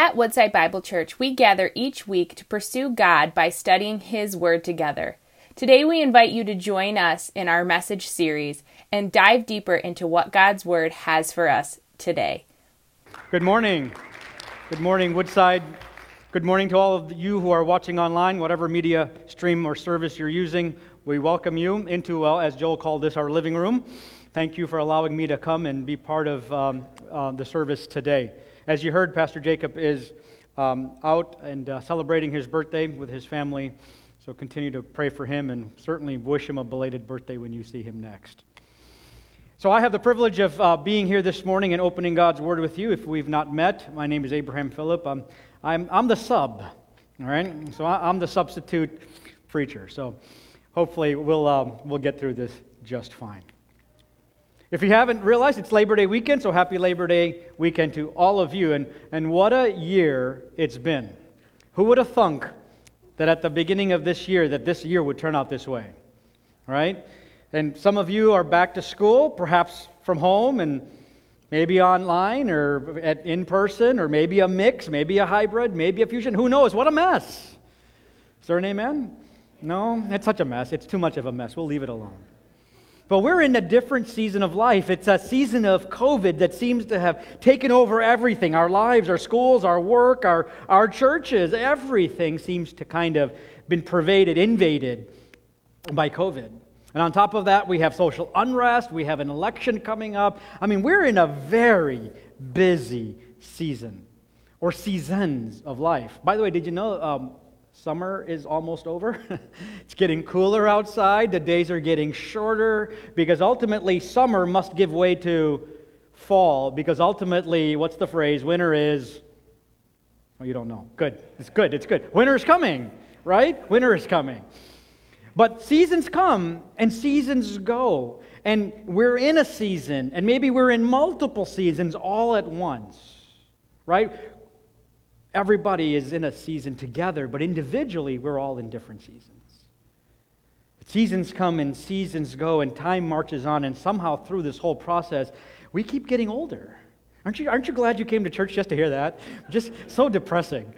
At Woodside Bible Church, we gather each week to pursue God by studying His Word together. Today, we invite you to join us in our message series and dive deeper into what God's Word has for us today. Good morning. Good morning, Woodside. Good morning to all of you who are watching online, whatever media stream or service you're using. We welcome you into, well, as Joel called this, our living room. Thank you for allowing me to come and be part of um, uh, the service today. As you heard, Pastor Jacob is um, out and uh, celebrating his birthday with his family. So continue to pray for him and certainly wish him a belated birthday when you see him next. So I have the privilege of uh, being here this morning and opening God's Word with you. If we've not met, my name is Abraham Philip. I'm, I'm, I'm the sub, all right? So I, am the substitute preacher. So hopefully we'll, uh, we'll get through this just fine. If you haven't realized, it's Labor Day weekend, so happy Labor Day weekend to all of you. And, and what a year it's been. Who would have thunk that at the beginning of this year, that this year would turn out this way? Right? And some of you are back to school, perhaps from home and maybe online or at, in person, or maybe a mix, maybe a hybrid, maybe a fusion. Who knows? What a mess. Is there an amen? No? It's such a mess. It's too much of a mess. We'll leave it alone. But we're in a different season of life. It's a season of COVID that seems to have taken over everything our lives, our schools, our work, our, our churches. Everything seems to kind of been pervaded, invaded by COVID. And on top of that, we have social unrest, we have an election coming up. I mean, we're in a very busy season or seasons of life. By the way, did you know um, Summer is almost over. it's getting cooler outside. The days are getting shorter because ultimately summer must give way to fall because ultimately, what's the phrase? Winter is. Oh, you don't know. Good. It's good. It's good. Winter is coming, right? Winter is coming. But seasons come and seasons go. And we're in a season, and maybe we're in multiple seasons all at once, right? Everybody is in a season together, but individually, we're all in different seasons. Seasons come and seasons go, and time marches on, and somehow through this whole process, we keep getting older. Aren't you, aren't you glad you came to church just to hear that? Just so depressing.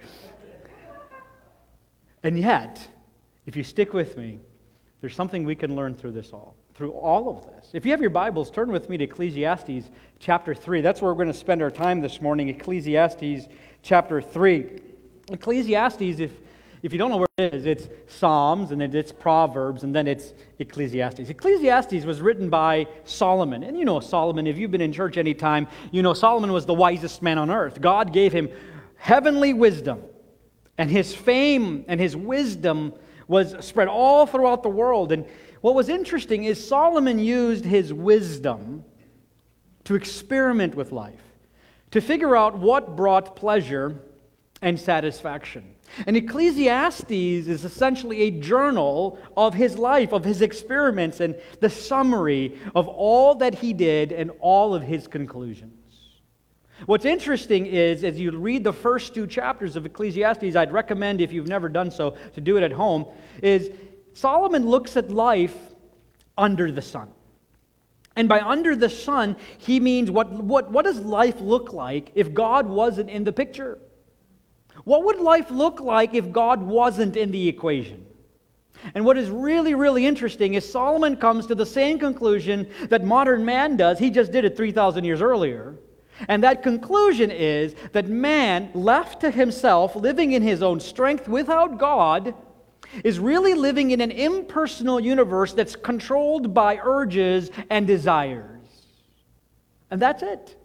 And yet, if you stick with me, there's something we can learn through this all, through all of this. If you have your Bibles, turn with me to Ecclesiastes chapter 3. That's where we're going to spend our time this morning, Ecclesiastes chapter 3. Ecclesiastes, if, if you don't know where it is, it's Psalms, and then it's Proverbs, and then it's Ecclesiastes. Ecclesiastes was written by Solomon. And you know Solomon, if you've been in church any time, you know Solomon was the wisest man on earth. God gave him heavenly wisdom, and his fame and his wisdom was spread all throughout the world. And what was interesting is Solomon used his wisdom to experiment with life to figure out what brought pleasure and satisfaction. And Ecclesiastes is essentially a journal of his life, of his experiments, and the summary of all that he did and all of his conclusions. What's interesting is, as you read the first two chapters of Ecclesiastes, I'd recommend, if you've never done so, to do it at home, is Solomon looks at life under the sun. And by under the sun, he means what, what, what does life look like if God wasn't in the picture? What would life look like if God wasn't in the equation? And what is really, really interesting is Solomon comes to the same conclusion that modern man does. He just did it 3,000 years earlier. And that conclusion is that man, left to himself, living in his own strength without God, is really living in an impersonal universe that's controlled by urges and desires. And that's it.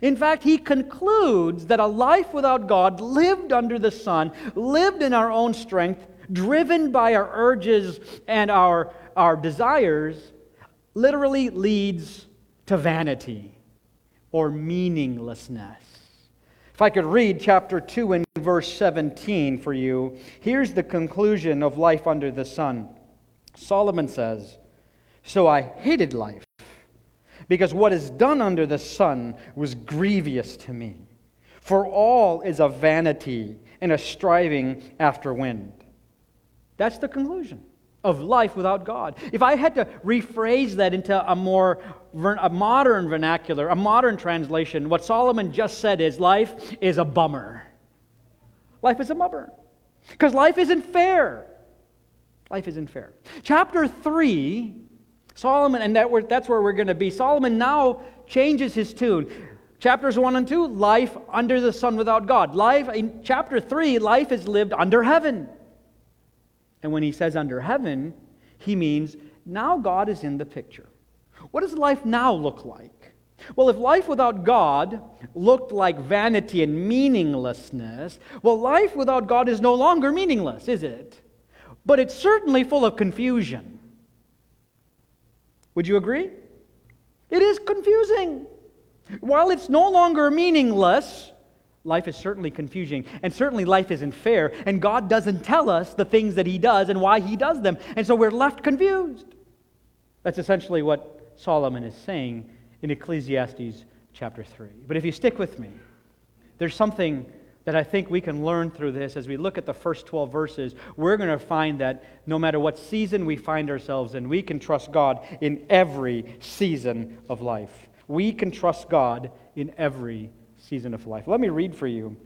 In fact, he concludes that a life without God, lived under the sun, lived in our own strength, driven by our urges and our, our desires, literally leads to vanity or meaninglessness. If I could read chapter 2 and verse 17 for you, here's the conclusion of life under the sun. Solomon says, So I hated life, because what is done under the sun was grievous to me. For all is a vanity and a striving after wind. That's the conclusion. Of life without God. If I had to rephrase that into a more a modern vernacular, a modern translation, what Solomon just said is life is a bummer. Life is a bummer. Because life isn't fair. Life isn't fair. Chapter 3, Solomon, and that that's where we're going to be. Solomon now changes his tune. Chapters 1 and 2, life under the sun without God. Life, in chapter 3, life is lived under heaven. And when he says under heaven, he means now God is in the picture. What does life now look like? Well, if life without God looked like vanity and meaninglessness, well, life without God is no longer meaningless, is it? But it's certainly full of confusion. Would you agree? It is confusing. While it's no longer meaningless, Life is certainly confusing, and certainly life isn't fair, and God doesn't tell us the things that He does and why He does them, and so we're left confused. That's essentially what Solomon is saying in Ecclesiastes chapter 3. But if you stick with me, there's something that I think we can learn through this as we look at the first 12 verses. We're going to find that no matter what season we find ourselves in, we can trust God in every season of life. We can trust God in every season of life. Let me read for you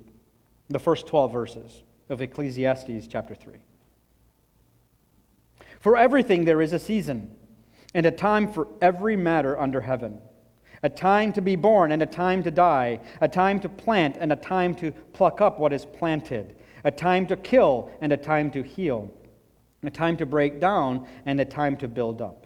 the first 12 verses of Ecclesiastes chapter 3. For everything there is a season, and a time for every matter under heaven a time to be born and a time to die, a time to plant and a time to pluck up what is planted, a time to kill and a time to heal, a time to break down and a time to build up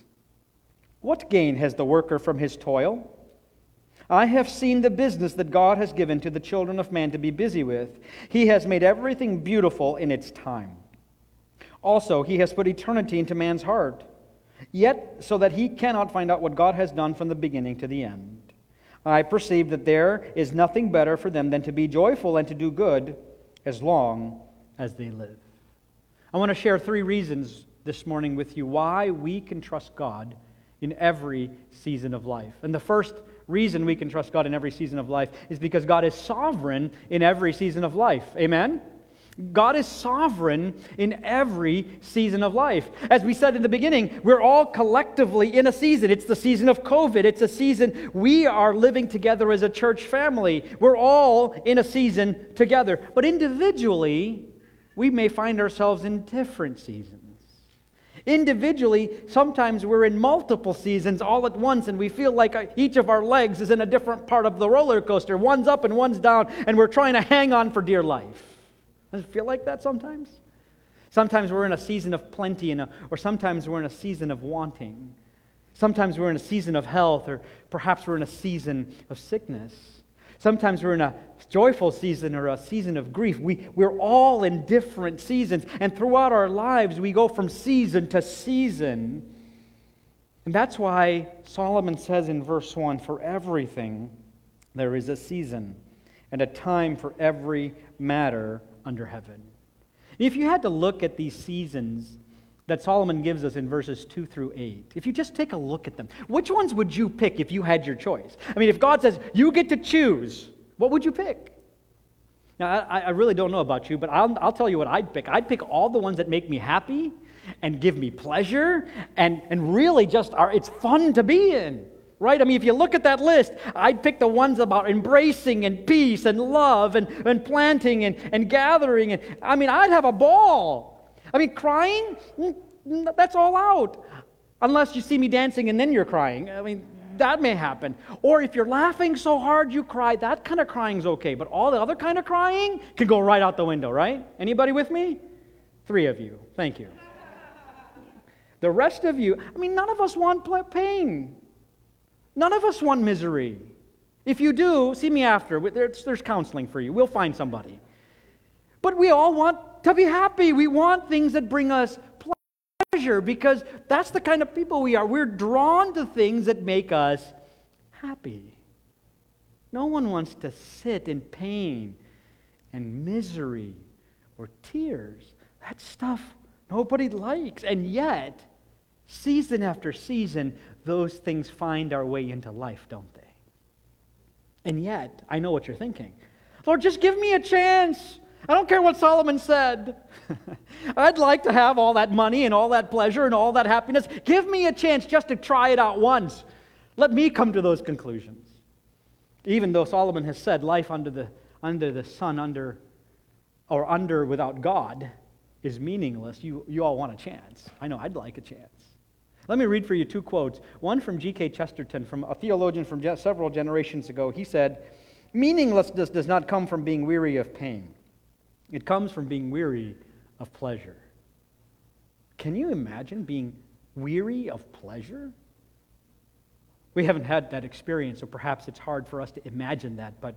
What gain has the worker from his toil? I have seen the business that God has given to the children of man to be busy with. He has made everything beautiful in its time. Also, he has put eternity into man's heart, yet so that he cannot find out what God has done from the beginning to the end. I perceive that there is nothing better for them than to be joyful and to do good as long as they live. I want to share three reasons this morning with you why we can trust God in every season of life. And the first reason we can trust God in every season of life is because God is sovereign in every season of life. Amen? God is sovereign in every season of life. As we said in the beginning, we're all collectively in a season. It's the season of COVID. It's a season we are living together as a church family. We're all in a season together. But individually, we may find ourselves in different seasons. Individually, sometimes we're in multiple seasons all at once, and we feel like uh, each of our legs is in a different part of the roller coaster. One's up and one's down, and we're trying to hang on for dear life. Does it feel like that sometimes? Sometimes we're in a season of plenty, a, or sometimes we're in a season of wanting. Sometimes we're in a season of health, or perhaps we're in a season of sickness. Sometimes we're in a joyful season or a season of grief. We, we're all in different seasons. And throughout our lives, we go from season to season. And that's why Solomon says in verse 1 For everything there is a season and a time for every matter under heaven. If you had to look at these seasons that Solomon gives us in verses 2 through 8, if you just take a look at them, which ones would you pick if you had your choice? I mean, if God says, you get to choose, what would you pick? Now, I, I really don't know about you, but I'll, I'll tell you what I'd pick. I'd pick all the ones that make me happy and give me pleasure and, and really just are, it's fun to be in right? I mean, if you look at that list, I'd pick the ones about embracing and peace and love and, and planting and, and gathering. And I mean, I'd have a ball. I mean, crying, mm, mm, that's all out. Unless you see me dancing and then you're crying. I mean, that may happen. Or if you're laughing so hard you cry, that kind of crying's okay. But all the other kind of crying can go right out the window, right? Anybody with me? Three of you. Thank you. The rest of you, I mean, none of us want pain. None of us want misery. If you do, see me after. There's, there's counseling for you. We'll find somebody. But we all want to be happy. We want things that bring us pleasure. because that's the kind of people we are. We're drawn to things that make us happy. No one wants to sit in pain and misery or tears. That stuff nobody likes. And yet, season after season, those things find our way into life, don't they? And yet, I know what you're thinking. Lord, just give me a chance. I don't care what Solomon said. I'd like to have all that money and all that pleasure and all that happiness. Give me a chance just to try it out once. Let me come to those conclusions. Even though Solomon has said life under the, under the sun, under, or under without God, is meaningless, you, you all want a chance. I know I'd like a chance. Let me read for you two quotes. One from G.K. Chesterton, from a theologian from several generations ago. He said, Meaninglessness does not come from being weary of pain, it comes from being weary of pleasure. Can you imagine being weary of pleasure? We haven't had that experience, so perhaps it's hard for us to imagine that, but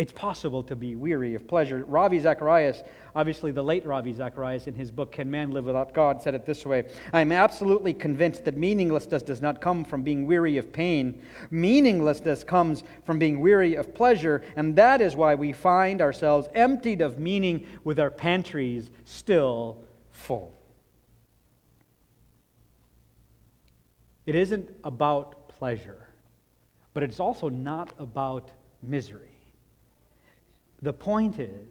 it's possible to be weary of pleasure. Ravi Zacharias, obviously the late Ravi Zacharias, in his book, Can Man Live Without God, said it this way I am absolutely convinced that meaninglessness does not come from being weary of pain. Meaninglessness comes from being weary of pleasure, and that is why we find ourselves emptied of meaning with our pantries still full. It isn't about pleasure. But it's also not about misery. The point is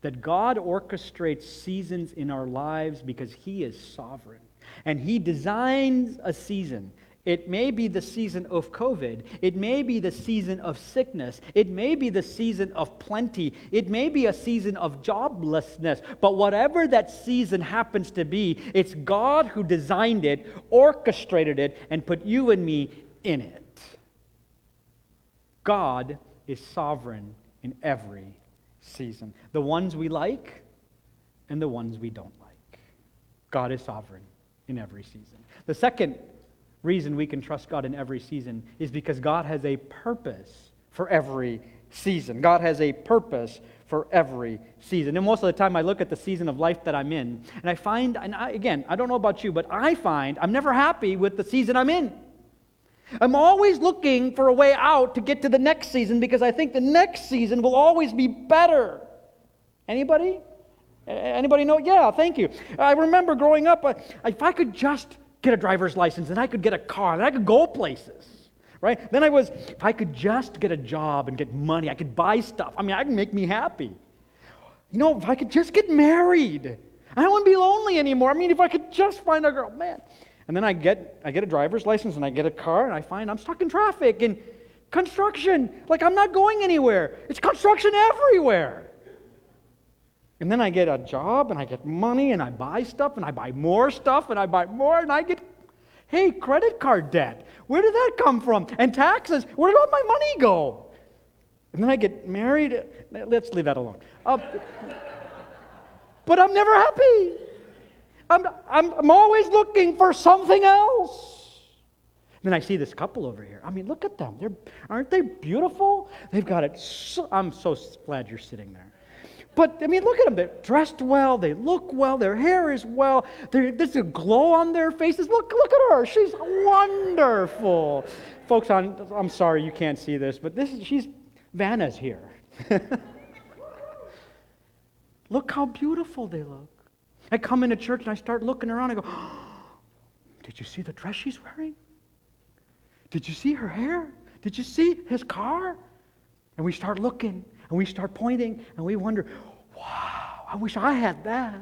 that God orchestrates seasons in our lives because He is sovereign. And He designs a season. It may be the season of COVID. It may be the season of sickness. It may be the season of plenty. It may be a season of joblessness. But whatever that season happens to be, it's God who designed it, orchestrated it, and put you and me in it. God is sovereign in every season. The ones we like and the ones we don't like. God is sovereign in every season. The second reason we can trust God in every season is because God has a purpose for every season. God has a purpose for every season. And most of the time, I look at the season of life that I'm in, and I find, and I, again, I don't know about you, but I find I'm never happy with the season I'm in. I'm always looking for a way out to get to the next season because I think the next season will always be better. Anybody? Anybody know? Yeah, thank you. I remember growing up, if I could just get a driver's license and I could get a car and I could go places, right? Then I was, if I could just get a job and get money, I could buy stuff. I mean, I can make me happy. You know, if I could just get married, I wouldn't be lonely anymore. I mean, if I could just find a girl, man. And then I get, I get a driver's license and I get a car and I find I'm stuck in traffic and construction. Like I'm not going anywhere. It's construction everywhere. And then I get a job and I get money and I buy stuff and I buy more stuff and I buy more and I get, hey, credit card debt. Where did that come from? And taxes. Where did all my money go? And then I get married. Let's leave that alone. Uh, but I'm never happy. I'm, I'm, I'm always looking for something else. Then I see this couple over here. I mean, look at them. They're, aren't they beautiful? They've got it. So, I'm so glad you're sitting there. But I mean, look at them. They're dressed well. They look well. Their hair is well. there's a glow on their faces. Look, look at her. She's wonderful. Folks, on, I'm sorry you can't see this, but this is, she's Vanna's here. look how beautiful they look. I come into church and I start looking around and I go, Did you see the dress she's wearing? Did you see her hair? Did you see his car? And we start looking and we start pointing and we wonder, Wow, I wish I had that.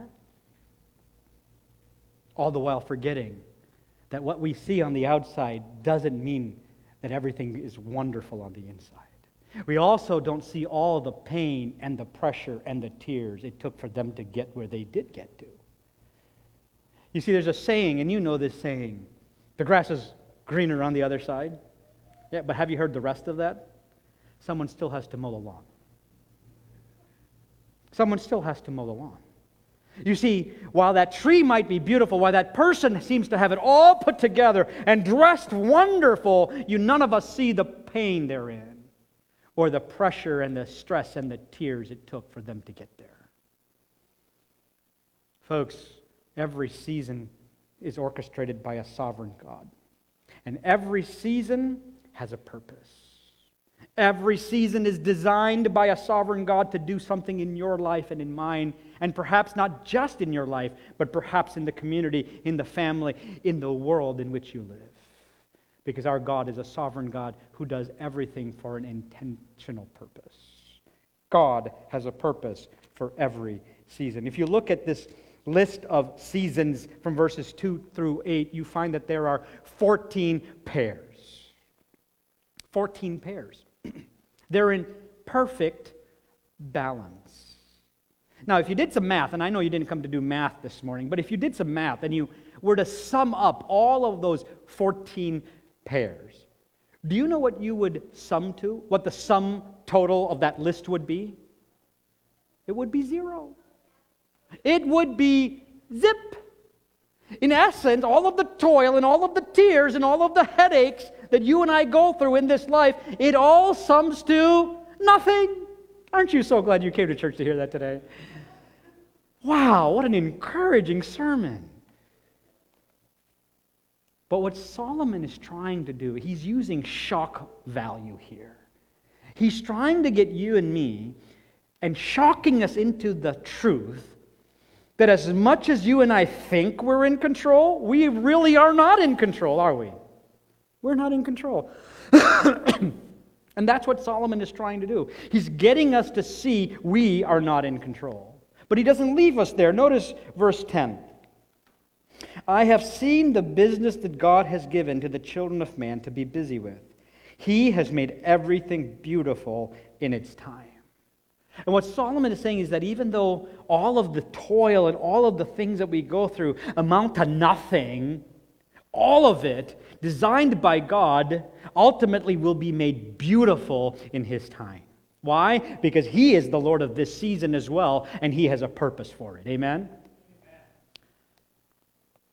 All the while forgetting that what we see on the outside doesn't mean that everything is wonderful on the inside. We also don't see all the pain and the pressure and the tears it took for them to get where they did get to. You see, there's a saying, and you know this saying the grass is greener on the other side. Yeah, but have you heard the rest of that? Someone still has to mow the lawn. Someone still has to mow the lawn. You see, while that tree might be beautiful, while that person seems to have it all put together and dressed wonderful, you none of us see the pain they're in or the pressure and the stress and the tears it took for them to get there. Folks, Every season is orchestrated by a sovereign God. And every season has a purpose. Every season is designed by a sovereign God to do something in your life and in mine, and perhaps not just in your life, but perhaps in the community, in the family, in the world in which you live. Because our God is a sovereign God who does everything for an intentional purpose. God has a purpose for every season. If you look at this list of seasons from verses 2 through 8, you find that there are 14 pairs. 14 pairs. They're in perfect balance. Now, if you did some math, and I know you didn't come to do math this morning, but if you did some math and you were to sum up all of those 14 pairs, do you know what you would sum to? What the sum total of that list would be? It would be zero. It would be zip. In essence, all of the toil and all of the tears and all of the headaches that you and I go through in this life, it all sums to nothing. Aren't you so glad you came to church to hear that today? Wow, what an encouraging sermon. But what Solomon is trying to do, he's using shock value here. He's trying to get you and me and shocking us into the truth that as much as you and I think we're in control, we really are not in control, are we? We're not in control. and that's what Solomon is trying to do. He's getting us to see we are not in control. But he doesn't leave us there. Notice verse 10. I have seen the business that God has given to the children of man to be busy with. He has made everything beautiful in its time. And what Solomon is saying is that even though all of the toil and all of the things that we go through amount to nothing, all of it, designed by God, ultimately will be made beautiful in His time. Why? Because He is the Lord of this season as well, and He has a purpose for it. Amen?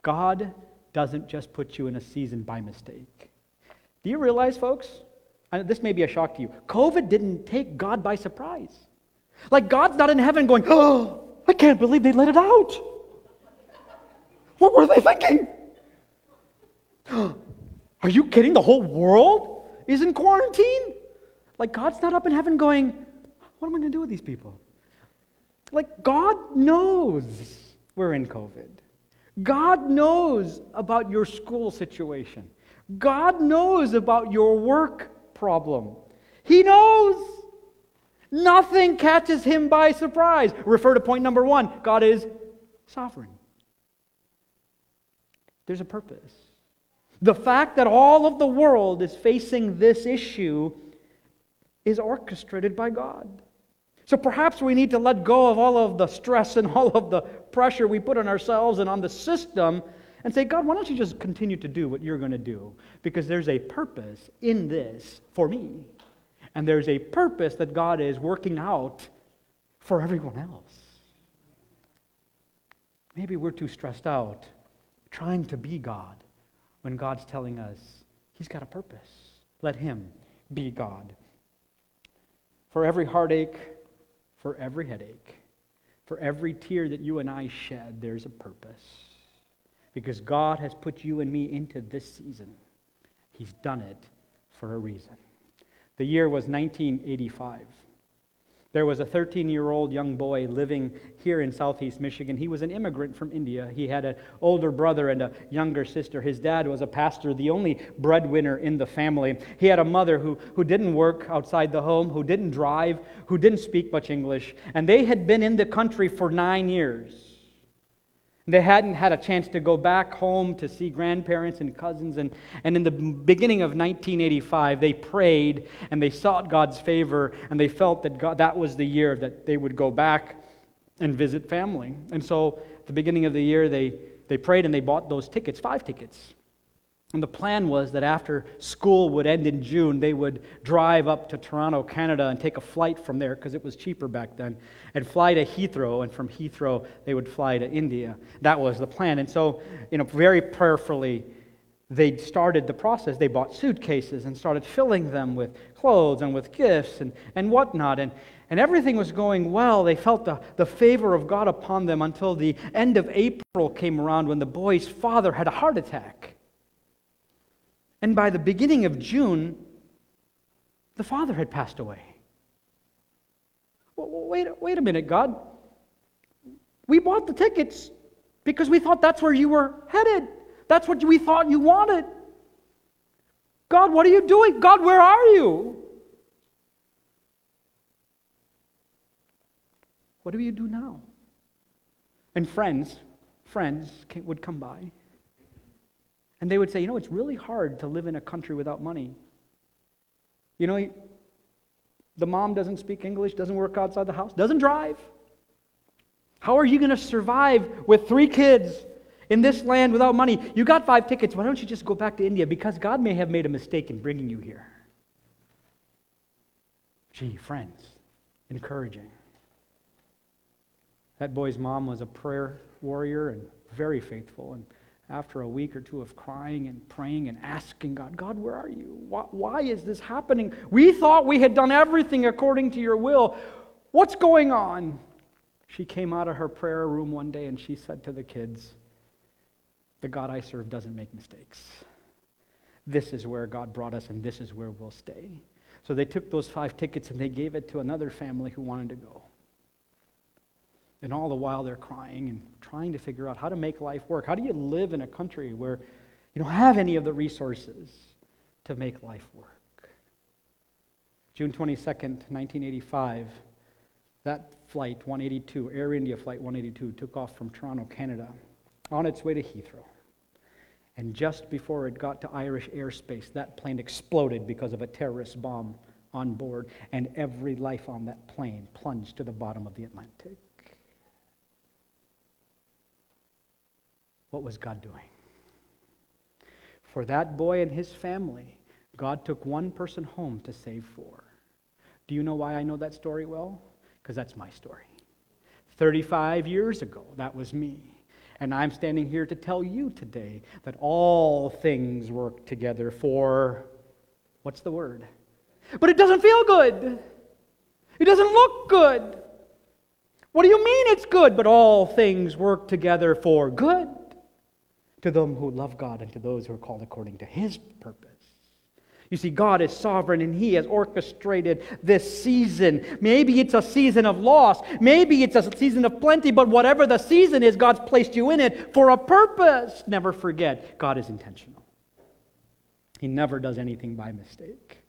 God doesn't just put you in a season by mistake. Do you realize, folks? This may be a shock to you. COVID didn't take God by surprise. Like God's not in heaven going, oh, I can't believe they let it out. What were they thinking? Are you kidding? The whole world is in quarantine? Like God's not up in heaven going, what am I going to do with these people? Like God knows we're in COVID. God knows about your school situation. God knows about your work problem. He knows. Nothing catches him by surprise. Refer to point number one God is sovereign. There's a purpose. The fact that all of the world is facing this issue is orchestrated by God. So perhaps we need to let go of all of the stress and all of the pressure we put on ourselves and on the system and say, God, why don't you just continue to do what you're going to do? Because there's a purpose in this for me. And there's a purpose that God is working out for everyone else. Maybe we're too stressed out trying to be God when God's telling us He's got a purpose. Let Him be God. For every heartache, for every headache, for every tear that you and I shed, there's a purpose. Because God has put you and me into this season. He's done it for a reason. The year was 1985. There was a 13 year old young boy living here in southeast Michigan. He was an immigrant from India. He had an older brother and a younger sister. His dad was a pastor, the only breadwinner in the family. He had a mother who, who didn't work outside the home, who didn't drive, who didn't speak much English. And they had been in the country for nine years. They hadn't had a chance to go back home to see grandparents and cousins. And, and in the beginning of 1985, they prayed and they sought God's favor, and they felt that God, that was the year that they would go back and visit family. And so, at the beginning of the year, they, they prayed and they bought those tickets, five tickets. And the plan was that after school would end in June, they would drive up to Toronto, Canada, and take a flight from there because it was cheaper back then, and fly to Heathrow. And from Heathrow, they would fly to India. That was the plan. And so, you know, very prayerfully, they started the process. They bought suitcases and started filling them with clothes and with gifts and, and whatnot. And, and everything was going well. They felt the, the favor of God upon them until the end of April came around when the boy's father had a heart attack. And by the beginning of June, the father had passed away. Wait, wait a minute, God. We bought the tickets because we thought that's where you were headed. That's what we thought you wanted. God, what are you doing? God, where are you? What do you do now? And friends, friends would come by. And they would say, You know, it's really hard to live in a country without money. You know, the mom doesn't speak English, doesn't work outside the house, doesn't drive. How are you going to survive with three kids in this land without money? You got five tickets. Why don't you just go back to India? Because God may have made a mistake in bringing you here. Gee, friends, encouraging. That boy's mom was a prayer warrior and very faithful. And after a week or two of crying and praying and asking God, God, where are you? Why, why, is this happening? We thought we had done everything according to your will. What's going on? She came out of her prayer room one day and she said to the kids, The God I serve doesn't make mistakes. This is where God brought us, and this is where we'll stay. So they took those five tickets and they gave it to another family who wanted to go. And all the while they're crying and trying to figure out how to make life work. How do you live in a country where you don't have any of the resources to make life work? June 22nd, 1985, that flight 182, Air India flight 182, took off from Toronto, Canada, on its way to Heathrow. And just before it got to Irish airspace, that plane exploded because of a terrorist bomb on board, and every life on that plane plunged to the bottom of the Atlantic. What was God doing? For that boy and his family, God took one person home to save four. Do you know why I know that story well? Because that's my story. 35 years ago, that was me. And I'm standing here to tell you today that all things work together for what's the word? But it doesn't feel good. It doesn't look good. What do you mean it's good? But all things work together for good to them who love God and to those who are called according to his purpose. You see, God is sovereign and He has orchestrated this season. Maybe it's a season of loss. Maybe it's a season of plenty, but whatever the season is, God's placed you in it for a purpose. Never forget, God is intentional. He never does anything by mistake.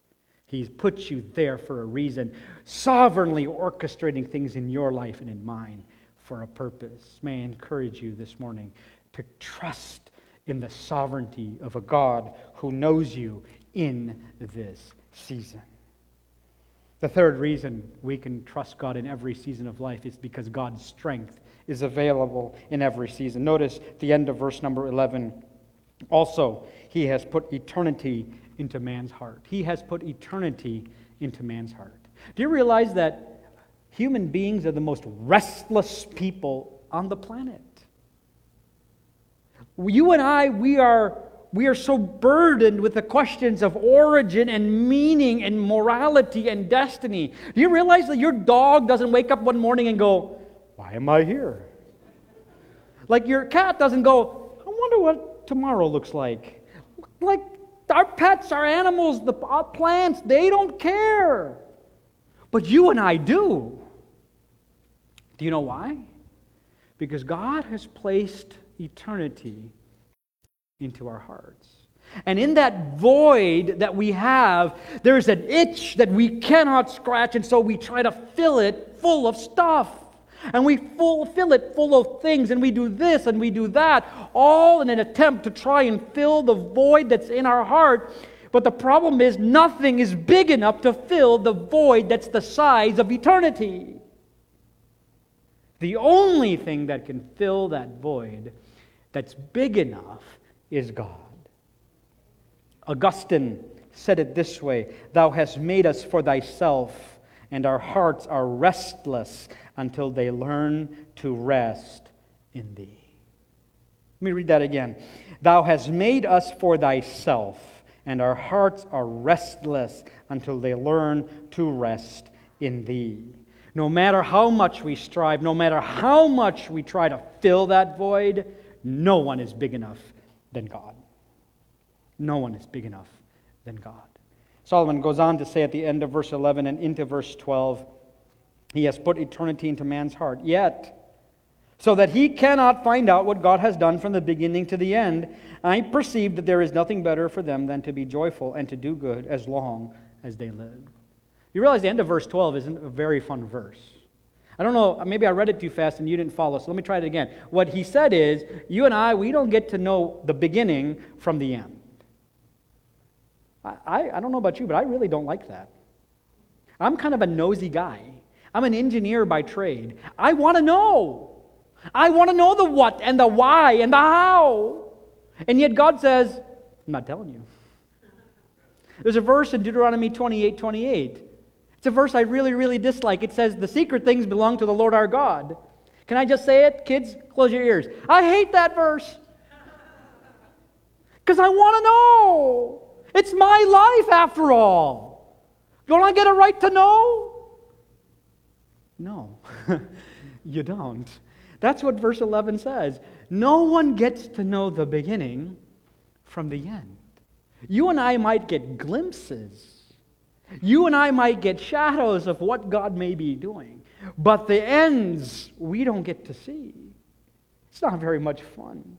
He's put you there for a reason, sovereignly orchestrating things in your life and in mine for a purpose. May I encourage you this morning to trust in the sovereignty of a God who knows you in this season. The third reason we can trust God in every season of life is because God's strength is available in every season. Notice the end of verse number 11. Also, he has put eternity into man's heart. He has put eternity into man's heart. Do you realize that human beings are the most restless people on the planet? You and I, we are, we are so burdened with the questions of origin and meaning and morality and destiny. Do you realize that your dog doesn't wake up one morning and go, Why am I here? Like your cat doesn't go, I wonder what tomorrow looks like. Like our pets, our animals, the plants, they don't care. But you and I do. Do you know why? Because God has placed eternity into our hearts. And in that void that we have, there's an itch that we cannot scratch, and so we try to fill it full of stuff. And we full, fill it full of things, and we do this and we do that, all in an attempt to try and fill the void that's in our heart. But the problem is, nothing is big enough to fill the void that's the size of eternity. The only thing that can fill that void that's big enough is God. Augustine said it this way Thou hast made us for thyself, and our hearts are restless until they learn to rest in thee. Let me read that again. Thou hast made us for thyself, and our hearts are restless until they learn to rest in thee. No matter how much we strive, no matter how much we try to fill that void, no one is big enough than God. No one is big enough than God. Solomon goes on to say at the end of verse 11 and into verse 12, He has put eternity into man's heart. Yet, so that he cannot find out what God has done from the beginning to the end, I perceive that there is nothing better for them than to be joyful and to do good as long as they live. You realize the end of verse 12 isn't a very fun verse. I don't know, maybe I read it too fast and you didn't follow, so let me try it again. What he said is, you and I, we don't get to know the beginning from the end. I, I, I don't know about you, but I really don't like that. I'm kind of a nosy guy. I'm an engineer by trade. I want to know. I want to know the what and the why and the how. And yet God says, I'm not telling you. There's a verse in Deuteronomy 28 28. It's a verse I really, really dislike. It says, The secret things belong to the Lord our God. Can I just say it? Kids, close your ears. I hate that verse. Because I want to know. It's my life after all. Don't I get a right to know? No, you don't. That's what verse 11 says. No one gets to know the beginning from the end. You and I might get glimpses. You and I might get shadows of what God may be doing, but the ends we don't get to see. It's not very much fun.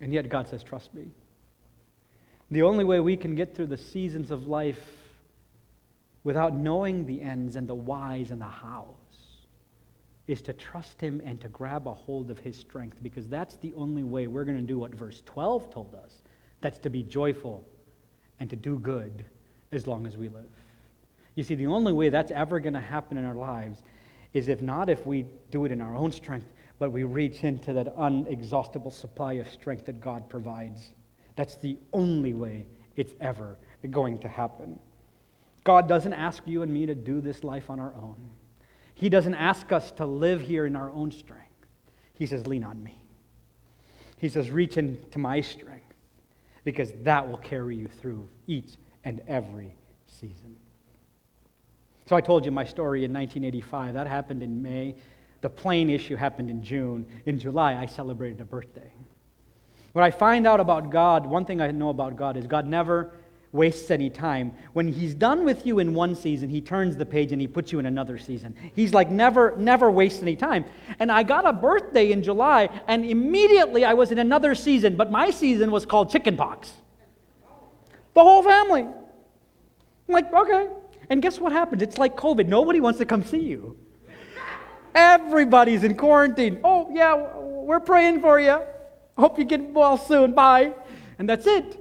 And yet God says, Trust me. The only way we can get through the seasons of life without knowing the ends and the whys and the hows is to trust Him and to grab a hold of His strength because that's the only way we're going to do what verse 12 told us that's to be joyful and to do good as long as we live. You see, the only way that's ever going to happen in our lives is if not if we do it in our own strength, but we reach into that unexhaustible supply of strength that God provides. That's the only way it's ever going to happen. God doesn't ask you and me to do this life on our own. He doesn't ask us to live here in our own strength. He says, lean on me. He says, reach into my strength because that will carry you through each and every season. So I told you my story in 1985. That happened in May. The plane issue happened in June. In July, I celebrated a birthday. What I find out about God, one thing I know about God is God never wastes any time. When he's done with you in one season, he turns the page and he puts you in another season. He's like never, never wastes any time. And I got a birthday in July, and immediately I was in another season, but my season was called chickenpox. The whole family. I'm like, okay. And guess what happens? It's like COVID. Nobody wants to come see you. Everybody's in quarantine. Oh, yeah, we're praying for you. Hope you get well soon. Bye. And that's it.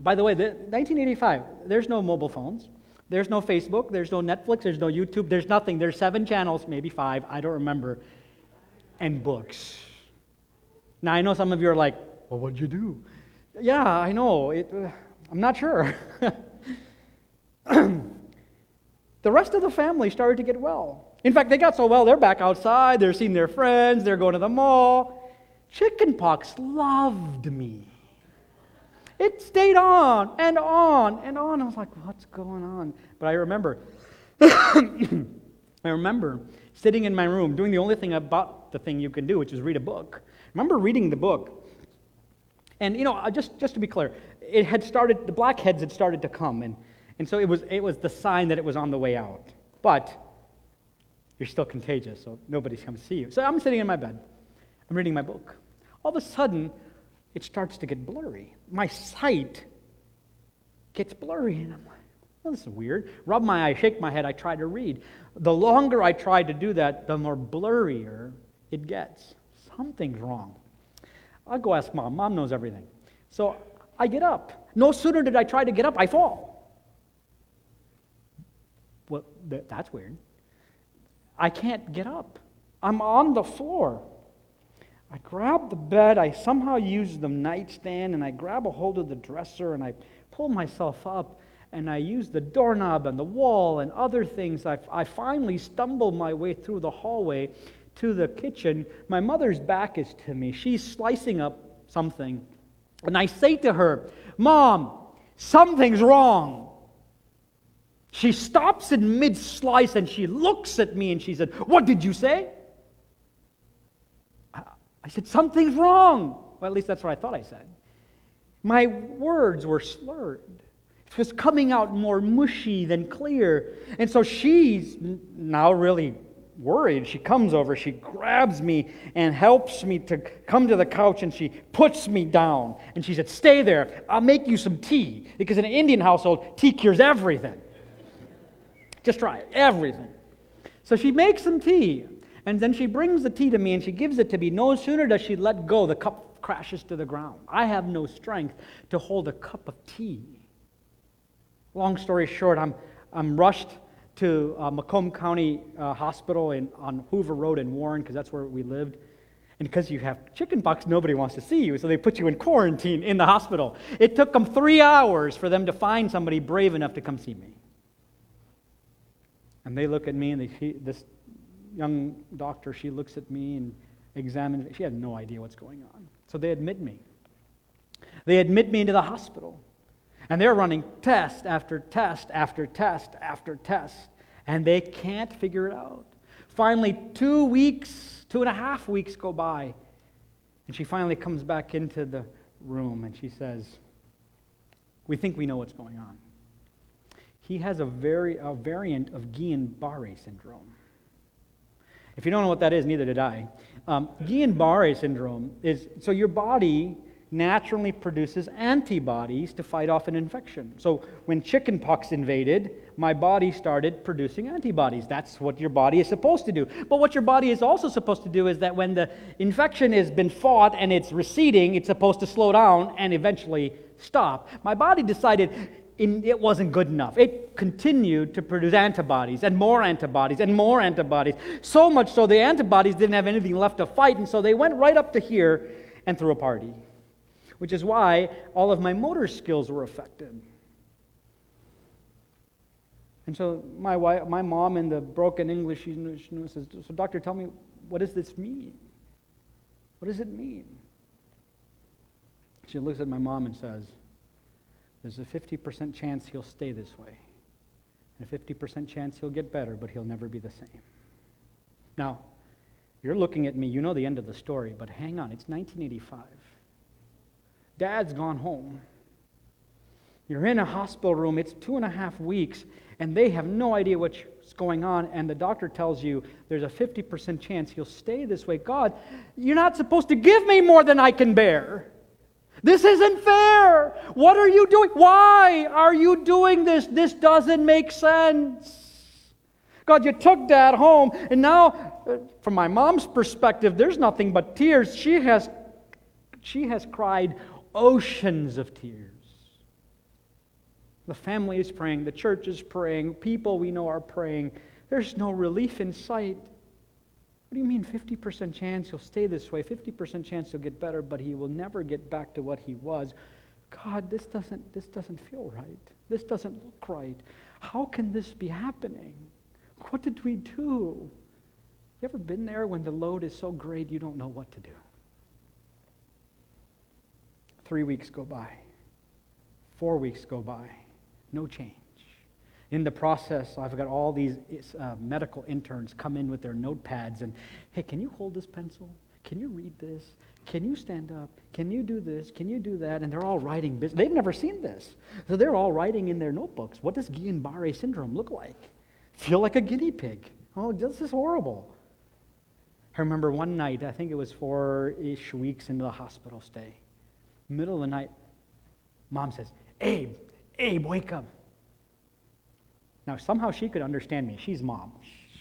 By the way, the, 1985, there's no mobile phones. There's no Facebook. There's no Netflix. There's no YouTube. There's nothing. There's seven channels, maybe five. I don't remember. And books. Now, I know some of you are like, well, what'd you do? Yeah, I know. It, uh, I'm not sure. the rest of the family started to get well. In fact, they got so well, they're back outside. They're seeing their friends. They're going to the mall. Chickenpox loved me. It stayed on and on and on. I was like, what's going on? But I remember, I remember sitting in my room doing the only thing about the thing you can do, which is read a book. I remember reading the book. And, you know, just, just to be clear, it had started, the blackheads had started to come. And, and so it was, it was the sign that it was on the way out. But you're still contagious, so nobody's come to see you. So I'm sitting in my bed. I'm reading my book. All of a sudden, it starts to get blurry. My sight gets blurry, and I'm like, well, this is weird. Rub my eye, shake my head, I try to read. The longer I try to do that, the more blurrier it gets. Something's wrong. I'll go ask mom. Mom knows everything. So I get up. No sooner did I try to get up, I fall. Well, that's weird. I can't get up. I'm on the floor. I grab the bed, I somehow use the nightstand, and I grab a hold of the dresser and I pull myself up and I use the doorknob and the wall and other things. I, I finally stumble my way through the hallway to the kitchen. My mother's back is to me. She's slicing up something. And I say to her, Mom, something's wrong. She stops in mid slice and she looks at me and she said, What did you say? I said, Something's wrong. Well, at least that's what I thought I said. My words were slurred. It was coming out more mushy than clear. And so she's now really worried. She comes over, she grabs me and helps me to come to the couch and she puts me down. And she said, Stay there. I'll make you some tea. Because in an Indian household, tea cures everything. Just try it, everything. So she makes some tea, and then she brings the tea to me and she gives it to me. No sooner does she let go, the cup crashes to the ground. I have no strength to hold a cup of tea. Long story short, I'm, I'm rushed to uh, Macomb County uh, Hospital in, on Hoover Road in Warren, because that's where we lived. And because you have chickenpox, nobody wants to see you, so they put you in quarantine in the hospital. It took them three hours for them to find somebody brave enough to come see me. And they look at me, and they, this young doctor, she looks at me and examines. Me, she had no idea what's going on. So they admit me. They admit me into the hospital. And they're running test after test after test after test. And they can't figure it out. Finally, two weeks, two and a half weeks go by. And she finally comes back into the room and she says, We think we know what's going on he has a, very, a variant of Guillain-Barre syndrome. If you don't know what that is, neither did I. Um, Guillain-Barre syndrome is so your body naturally produces antibodies to fight off an infection. So when chickenpox invaded, my body started producing antibodies. That's what your body is supposed to do. But what your body is also supposed to do is that when the infection has been fought and it's receding, it's supposed to slow down and eventually stop. My body decided it wasn't good enough. It continued to produce antibodies and more antibodies and more antibodies. So much so the antibodies didn't have anything left to fight, and so they went right up to here and threw a party, which is why all of my motor skills were affected. And so my, wife, my mom, in the broken English, she says, So, doctor, tell me, what does this mean? What does it mean? She looks at my mom and says, there's a 50% chance he'll stay this way, and a 50% chance he'll get better, but he'll never be the same. Now, you're looking at me, you know the end of the story, but hang on, it's 1985. Dad's gone home. You're in a hospital room, it's two and a half weeks, and they have no idea what's going on, and the doctor tells you there's a 50% chance he'll stay this way. God, you're not supposed to give me more than I can bear. This isn't fair. What are you doing? Why are you doing this? This doesn't make sense. God, you took dad home, and now, uh, from my mom's perspective, there's nothing but tears. She has, she has cried oceans of tears. The family is praying, the church is praying, people we know are praying. There's no relief in sight. What do you mean 50% chance he'll stay this way, 50% chance he'll get better, but he will never get back to what he was? God, this doesn't, this doesn't feel right. This doesn't look right. How can this be happening? What did we do? You ever been there when the load is so great you don't know what to do? Three weeks go by. Four weeks go by. No change. In the process, I've got all these uh, medical interns come in with their notepads and, hey, can you hold this pencil? Can you read this? Can you stand up? Can you do this? Can you do that? And they're all writing. Business. They've never seen this. So they're all writing in their notebooks. What does Guillain-Barre syndrome look like? Feel like a guinea pig. Oh, this is horrible. I remember one night, I think it was four-ish weeks into the hospital stay. Middle of the night, mom says, Abe, Abe, wake up. Now, somehow she could understand me. She's mom.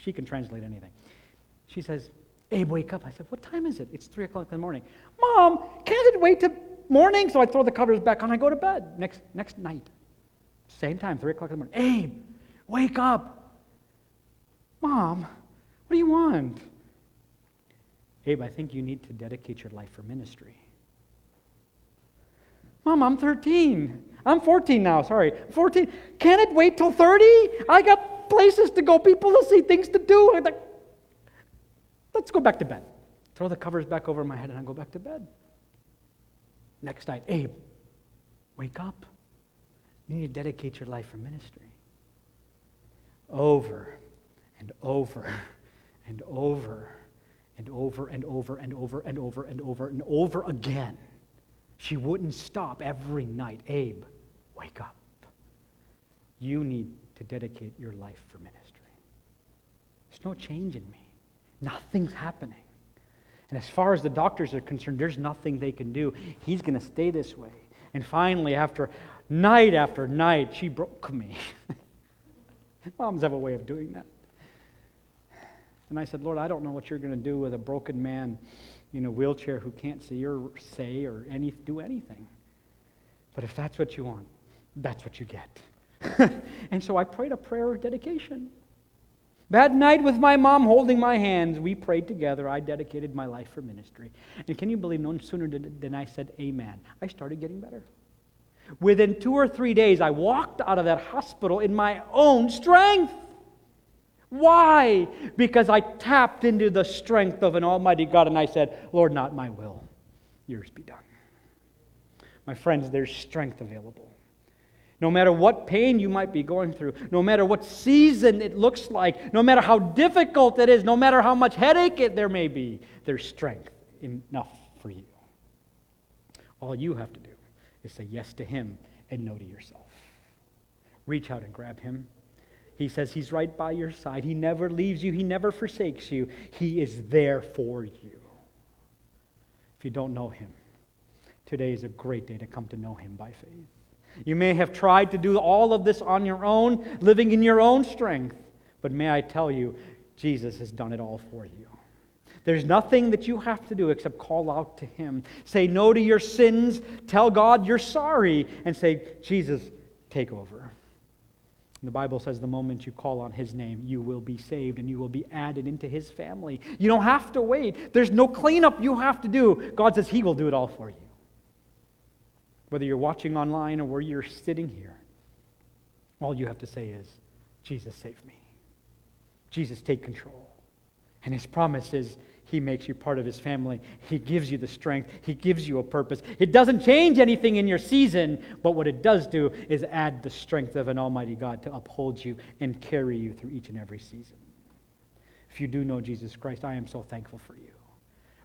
She can translate anything. She says, Abe, wake up. I said, What time is it? It's 3 o'clock in the morning. Mom, can't it wait till morning? So I throw the covers back on. I go to bed next, next night. Same time, 3 o'clock in the morning. Abe, wake up. Mom, what do you want? Abe, I think you need to dedicate your life for ministry. Mom, I'm 13. I'm 14 now, sorry. 14. Can it wait till 30? I got places to go, people to see, things to do. Let's go back to bed. Throw the covers back over my head and I go back to bed. Next night, Abe, wake up. You need to dedicate your life for ministry. over and over and over and over and over and over and over and over and over again. She wouldn't stop every night. Abe, wake up. You need to dedicate your life for ministry. There's no change in me, nothing's happening. And as far as the doctors are concerned, there's nothing they can do. He's going to stay this way. And finally, after night after night, she broke me. Moms have a way of doing that. And I said, Lord, I don't know what you're going to do with a broken man in a wheelchair who can't see or say or any, do anything. But if that's what you want, that's what you get. and so I prayed a prayer of dedication. That night, with my mom holding my hands, we prayed together. I dedicated my life for ministry. And can you believe no sooner than I said amen, I started getting better. Within two or three days, I walked out of that hospital in my own strength. Why? Because I tapped into the strength of an Almighty God and I said, Lord, not my will, yours be done. My friends, there's strength available. No matter what pain you might be going through, no matter what season it looks like, no matter how difficult it is, no matter how much headache it, there may be, there's strength enough for you. All you have to do is say yes to Him and no to yourself. Reach out and grab Him. He says He's right by your side. He never leaves you, He never forsakes you. He is there for you. If you don't know Him, today is a great day to come to know Him by faith. You may have tried to do all of this on your own, living in your own strength, but may I tell you, Jesus has done it all for you. There's nothing that you have to do except call out to Him. Say no to your sins. Tell God you're sorry. And say, Jesus, take over. The Bible says the moment you call on His name, you will be saved and you will be added into His family. You don't have to wait. There's no cleanup you have to do. God says He will do it all for you. Whether you're watching online or where you're sitting here, all you have to say is, Jesus, save me. Jesus, take control. And His promise is, he makes you part of his family. He gives you the strength. He gives you a purpose. It doesn't change anything in your season, but what it does do is add the strength of an Almighty God to uphold you and carry you through each and every season. If you do know Jesus Christ, I am so thankful for you.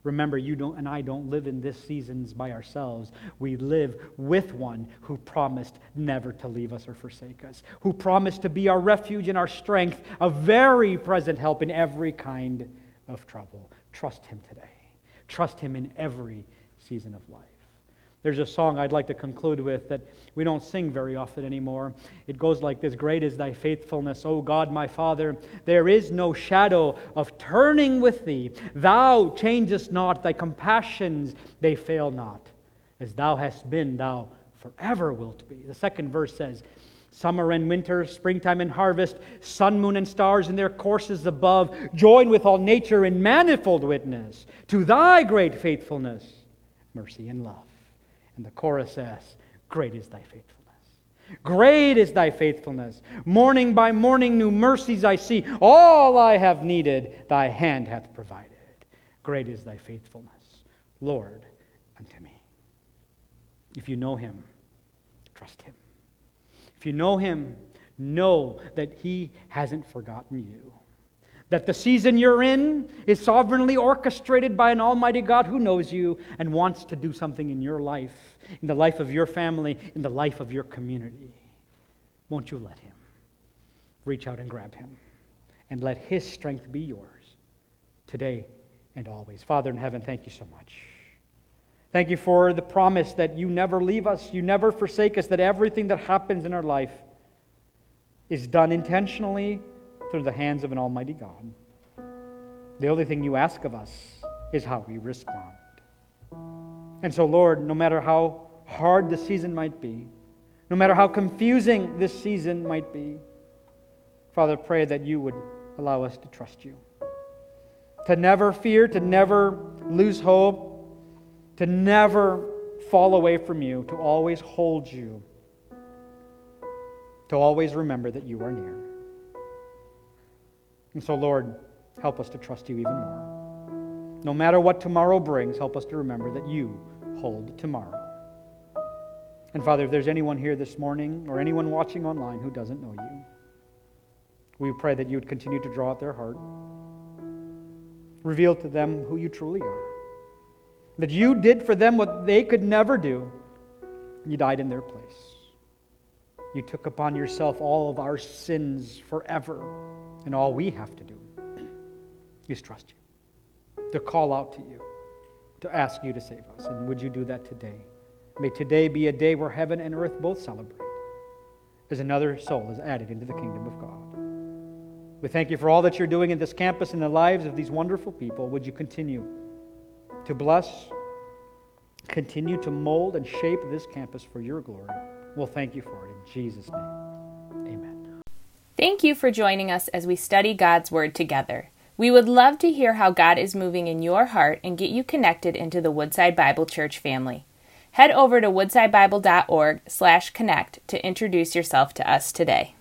Remember, you don't, and I don't live in this seasons by ourselves. We live with one who promised never to leave us or forsake us, who promised to be our refuge and our strength, a very present help in every kind of trouble. Trust Him today. Trust Him in every season of life. There's a song I'd like to conclude with that we don't sing very often anymore. It goes like this Great is thy faithfulness, O God my Father. There is no shadow of turning with thee. Thou changest not, thy compassions, they fail not. As thou hast been, thou forever wilt be. The second verse says, Summer and winter, springtime and harvest, sun, moon, and stars in their courses above, join with all nature in manifold witness to thy great faithfulness, mercy, and love. And the chorus says, Great is thy faithfulness. Great is thy faithfulness. Morning by morning, new mercies I see. All I have needed, thy hand hath provided. Great is thy faithfulness, Lord, unto me. If you know him, trust him. If you know him, know that he hasn't forgotten you. That the season you're in is sovereignly orchestrated by an almighty God who knows you and wants to do something in your life, in the life of your family, in the life of your community. Won't you let him? Reach out and grab him and let his strength be yours today and always. Father in heaven, thank you so much. Thank you for the promise that you never leave us, you never forsake us, that everything that happens in our life is done intentionally through the hands of an Almighty God. The only thing you ask of us is how we respond. And so, Lord, no matter how hard the season might be, no matter how confusing this season might be, Father, pray that you would allow us to trust you, to never fear, to never lose hope, to never fall away from you, to always hold you, to always remember that you are near. And so, Lord, help us to trust you even more. No matter what tomorrow brings, help us to remember that you hold tomorrow. And Father, if there's anyone here this morning or anyone watching online who doesn't know you, We pray that you would continue to draw out their heart, reveal to them who you truly are, that you did for them what they could never do. You died in their place. You took upon yourself all of our sins forever, and all we have to do is trust you, to call out to you, to ask you to save us. And would you do that today? May today be a day where heaven and earth both celebrate as another soul is added into the kingdom of God. We thank you for all that you're doing in this campus and the lives of these wonderful people. Would you continue to bless, continue to mold and shape this campus for your glory? We'll thank you for it in Jesus' name. Amen. Thank you for joining us as we study God's Word together. We would love to hear how God is moving in your heart and get you connected into the Woodside Bible Church family. Head over to woodsidebible.org/connect to introduce yourself to us today.